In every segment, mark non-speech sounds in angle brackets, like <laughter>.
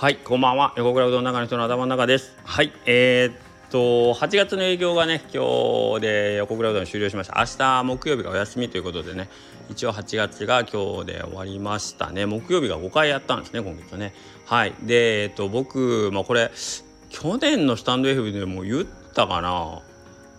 はいこんばんは。横倉うどんの中の人の頭の中です。はいえー、っと8月の営業がね今日で横倉うどん終了しました。明日木曜日がお休みということでね一応8月が今日で終わりましたね。木曜日が5回やったんですね今月ね。はいでえー、っと僕まあこれ去年のスタンド F でも言ったかな。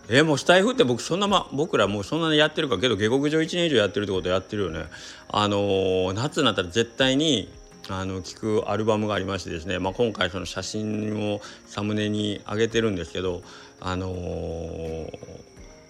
えー、もうスタイフって僕そんなま僕らもうそんなにやってるかけど下克上1年以上やってるってことやってるよね。あのー、夏になったら絶対にあの聞くアルバムがありましてですね、まあ、今回その写真をサムネに上げてるんですけど「あのー、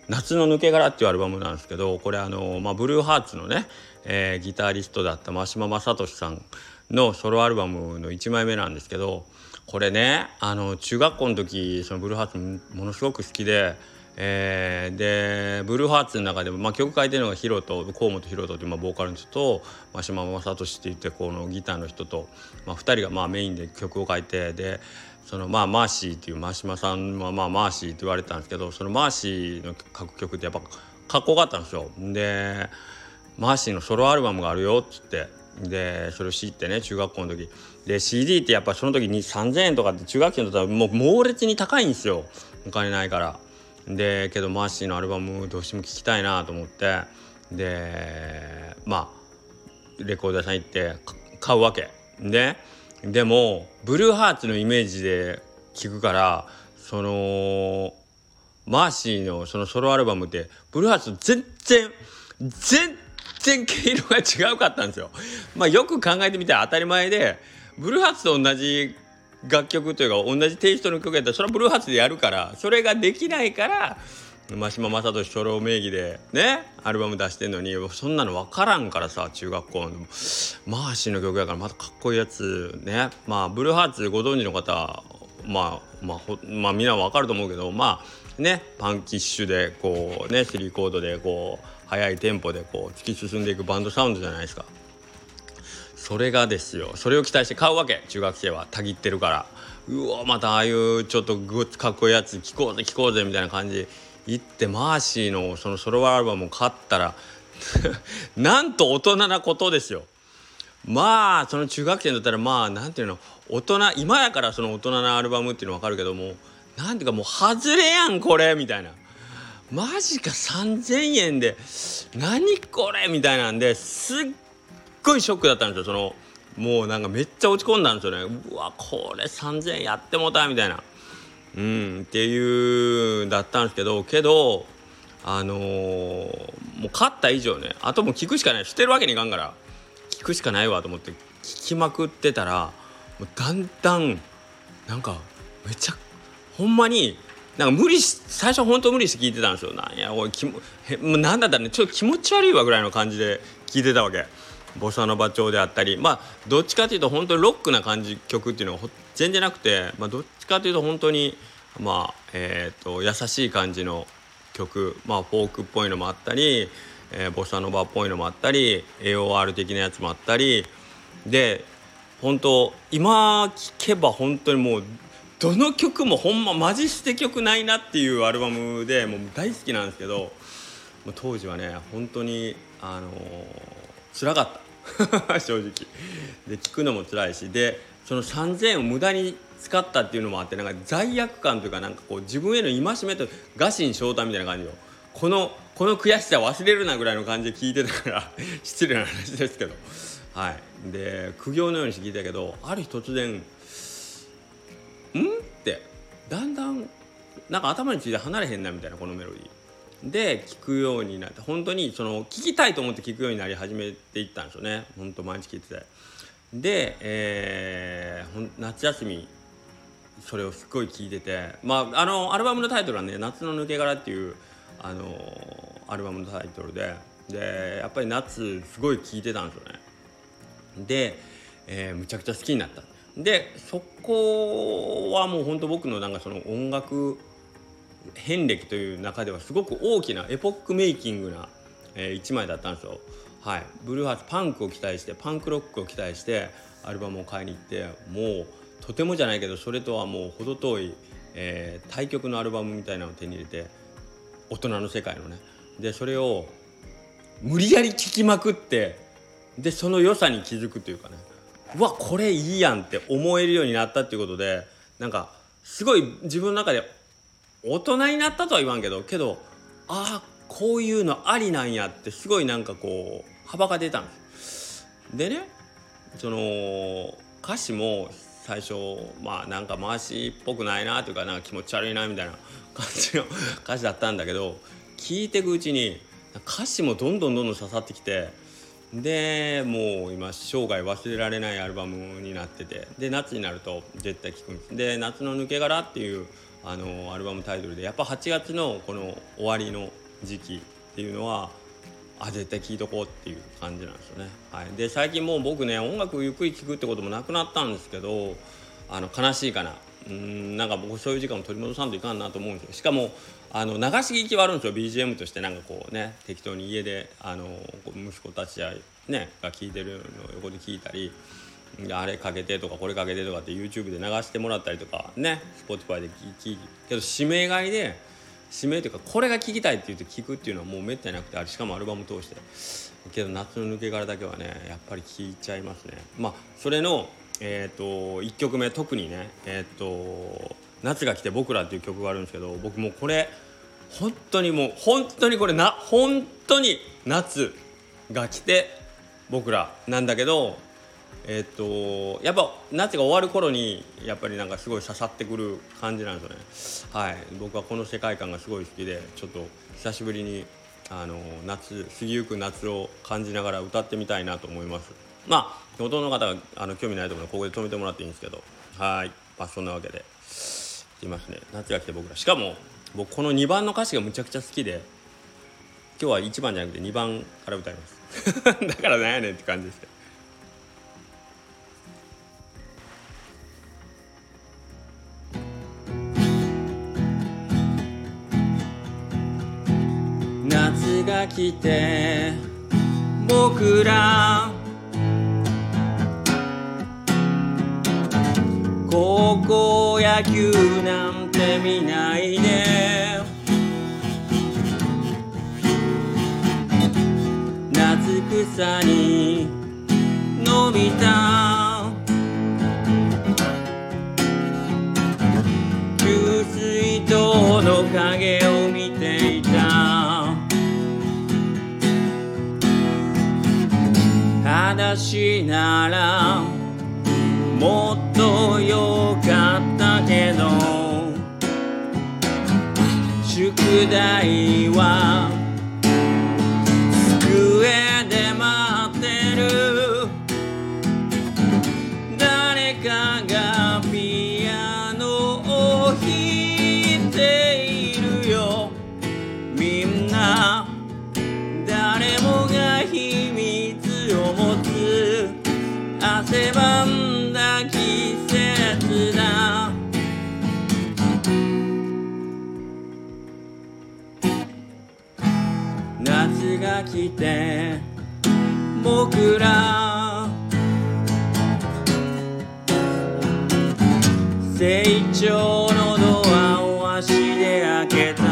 夏の抜け殻」っていうアルバムなんですけどこれあのー、まあ、ブルーハーツのね、えー、ギタリストだった真島正俊さんのソロアルバムの1枚目なんですけどこれねあの中学校の時そのブルーハーツものすごく好きで。えー、でブルーハーツの中でも、まあ、曲書いてるのがヒロと河本ヒロトという、まあ、ボーカルの人と、まあ、島正俊って言ってこのギターの人と、まあ、2人がまあメインで曲を書いてでそのまあマーシーっていう真島さんはまあマーシーって言われてたんですけどそのマーシーの書く曲ってやっぱかっこよかったんですよ。でマーシーのソロアルバムがあるよっつってでそれを知ってね中学校の時で CD ってやっぱその時に3,000円とかって中学生の時はもう猛烈に高いんですよお金ないから。でけどマーシーのアルバムどうしても聴きたいなと思ってでまあレコード屋さん行って買うわけででもブルーハーツのイメージで聴くからそのマーシーのそのソロアルバムってブルーハーツ全然全然毛色が違うかったんですよ。まあよく考えてみたら当たり前でブルーハーツと同じ楽曲というか同じテイストの曲やったらそれはブルーハーツでやるからそれができないから真島正俊ソロ名義でねアルバム出してんのにそんなの分からんからさ中学校のマーシーの曲やからまたかっこいいやつねまあブルーハーツご存知の方まあまあほまあみんな分かると思うけどまあねパンキッシュでこうねスリーコードでこう速いテンポでこう突き進んでいくバンドサウンドじゃないですか。それがですよ。それを期待して買うわけ。中学生はたぎってるから。うわまたああいうちょっとグッズかっこいいやつ聴こうぜ聴こうぜみたいな感じ行ってマーシーのそのソロアルバムを買ったら <laughs> なんと大人なことですよ。まあその中学生だったらまあなんていうの大人今やからその大人なアルバムっていうの分かるけどもなんていうかもう外れやんこれみたいな。マジか3,000円で何これみたいなんですっごいショックだったんですよ。そのもうなんかめっちゃ落ち込んだんですよね。うわこれ3,000円やってもたみたいな。うんっていうだったんですけどけどあのー、もう勝った以上ねあともう聞くしかない。捨てるわけにいかんから。聞くしかないわと思って聞きまくってたらもうだんだんなんかめちゃほんまになんか無理し最初本当無理して聞いてたんですよ。なんやおいきもへなんだったらねちょっと気持ち悪いわぐらいの感じで聞いてたわけ。ボサノバ調であったりまあどっちかというと本当にロックな感じ曲っていうのは全然なくて、まあ、どっちかというと本当にまあえーと、優しい感じの曲まあフォークっぽいのもあったり、えー、ボサノバっぽいのもあったり AOR 的なやつもあったりで本当今聴けば本当にもうどの曲もほんまマジ捨て曲ないなっていうアルバムでもう大好きなんですけど当時はね本当にあのー辛かった。<laughs> 正直。で聞くのも辛いし。でその3,000円を無駄に使ったっていうのもあってなんか罪悪感というかなんかこう自分への戒めと臥薪嘗胆みたいな感じよ。このこの悔しさ忘れるなぐらいの感じで聞いてたから <laughs> 失礼な話ですけど。はい。で苦行のようにして聞いたけどある日突然「ん?」って。だんだんなんか頭について離れへんなみたいなこのメロディー。で聞くようになって本当にその聞きたいと思って聞くようになり始めていったんですよね。本当毎日聞いてて。で、えー、夏休みそれをすっごい聞いてて。まああのアルバムのタイトルはね「夏の抜け殻」っていうあのアルバムのタイトルで。でやっぱり夏すごい聴いてたんですよね。で、えー、むちゃくちゃ好きになった。でそこはもう本当僕のなんかその音楽遍歴という中ではすごく大きなエポックメイキングな、えー、1枚だったんですよ。はい、ブルーハーツパンクを期待してパンクロックを期待してアルバムを買いに行ってもうとてもじゃないけどそれとはもう程遠い、えー、対局のアルバムみたいなのを手に入れて大人の世界のね。でそれを無理やり聴きまくってでその良さに気づくというかね。うわこれいいやんって思えるようになったっていうことでなんかすごい自分の中で大人になったとは言わんけどけどああこういうのありなんやってすごいなんかこう幅が出たんです。でねその歌詞も最初まあなんか回しっぽくないなというかなんか気持ち悪いなみたいな感じの歌詞だったんだけど聞いていくうちに歌詞もどんどんどんどん刺さってきてでもう今生涯忘れられないアルバムになっててで夏になると絶対聴くんです。で「夏の抜け殻」っていうあのアルバムタイトルでやっぱ8月のこの終わりの時期っていうのはあ絶対聴いとこうっていう感じなんですよね。はい、で最近もう僕ね音楽ゆっくり聴くってこともなくなったんですけどあの悲しいかな。うんなんか僕そういう時間を取り戻さんといかんなと思うんですよ。しかもあの流し聞きはあるんですよ。BGM としてなんかこうね適当に家であの息子たちやねが聞いてるのを横で聞いたり。あれかけてとかこれかけてとかって YouTube で流してもらったりとかね Spotify で聞きけど指名買いで指名というかこれが聞きたいって言って聞くっていうのはもうめったになくてしかもアルバム通して。けど夏の抜け殻だけはねやっぱり聞いちゃいますね。まあそれのえっ、ー、と1曲目特にねえっ、ー、と「夏が来て僕ら」っていう曲があるんですけど僕もこれ本当にもう本当にこれな本当に夏が来て僕らなんだけどえっとやっぱ夏が終わる頃にやっぱりなんかすごい刺さってくる感じなんですよね。はい。僕はこの世界観がすごい好きでちょっと久しぶりにあの夏過ぎゆく夏を感じながら歌ってみたいなと思います。まあほとんどの方があの興味ないと思うのでここで止めてもらっていいんですけど。はい。まあそんなわけで。いますね。夏が来て僕ら。しかも僕この2番の歌詞がむちゃくちゃ好きで今日は1番じゃなくて2番から歌います。<laughs> だからなんやねんって感じですけど。来て僕ら。高校野球なんて見ないで。夏草に伸びた昔ならもっと良かったけど宿題は来て僕ら成長のドアを足で開けた。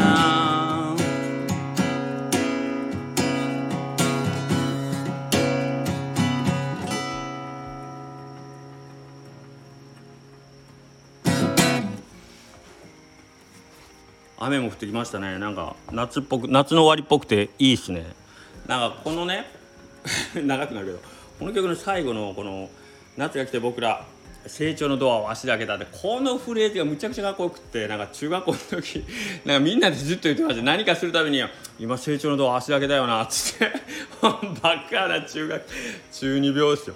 雨も降ってきましたね。なんか夏っぽく夏の終わりっぽくていいっすね。なんかこのね <laughs> 長くなるけどこの曲の最後のこの「夏が来て僕ら成長のドアを足で開けた」ってこのフレーズがむちゃくちゃかっこよくってなんか中学校の時 <laughs> なんかみんなでずっと言ってました。何かするために「今成長のドア足で開けたよな」っつって。<laughs> バカな中学中二病ですよ。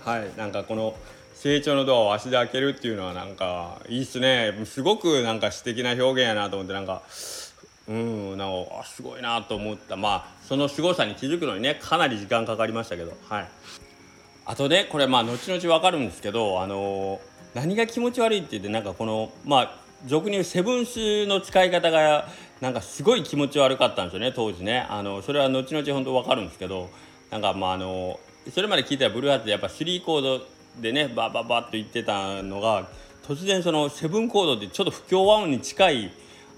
はいなんかこの成長のドアを足で開けるっていうのはなんかいいっすね。すごくなんか詩的な表現やなと思ってなんかうんなんかすごいなと思った。まあその凄さに気づくのにねかなり時間かかりましたけど。はい。あとねこれまあ後々分かるんですけどあの何が気持ち悪いって言ってなんかこのまあ俗に言うセブンスの使い方がなんかすごい気持ち悪かったんですよね当時ね。あのそれは後々本当分かるんですけどなんかまああのそれまで聞いたらブルーハーツでやっぱ3コードでねバババッと言ってたのが突然そのセブンコードってちょっと不協和音に近い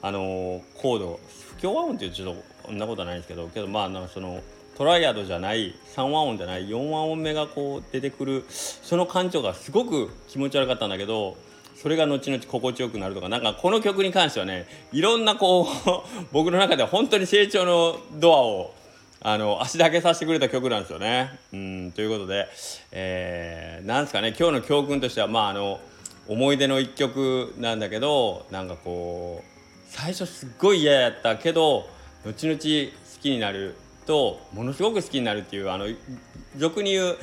あのコード不協和音っていうちょっとそんなことはないんですけどけどまあそのトライアドじゃない3和音じゃない4和音目がこう出てくるその感情がすごく気持ち悪かったんだけどそれが後々心地よくなるとかなんかこの曲に関してはねいろんなこう <laughs> 僕の中では本当に成長のドアをあの足だけさせてくれた曲なんですよね。うんということで、えー、なんですかね今日の教訓としてはまああの思い出の一曲なんだけどなんかこう最初すっごい嫌やったけど後々好きになるとものすごく好きになるっていうあの俗に言う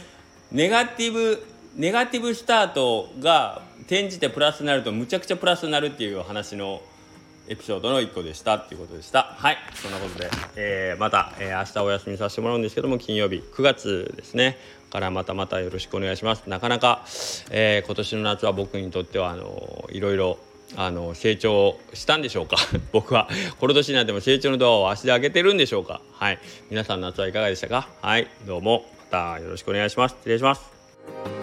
ネガティブネガティブスタートが転じてプラスになるとむちゃくちゃプラスになるっていう話のエピソードの1個でしたっていうことでした。はい。そんなことで、えー、また、えー、明日お休みさせてもらうんですけども金曜日9月ですね。からまたまたよろしくお願いします。なかなか、えー、今年の夏は僕にとってはあのいろいろあの成長したんでしょうか？<laughs> 僕はこの年になっても成長のドアを足で開けてるんでしょうか？はい。皆さん夏はいかがでしたか？はい。どうもまたよろしくお願いします。失礼します。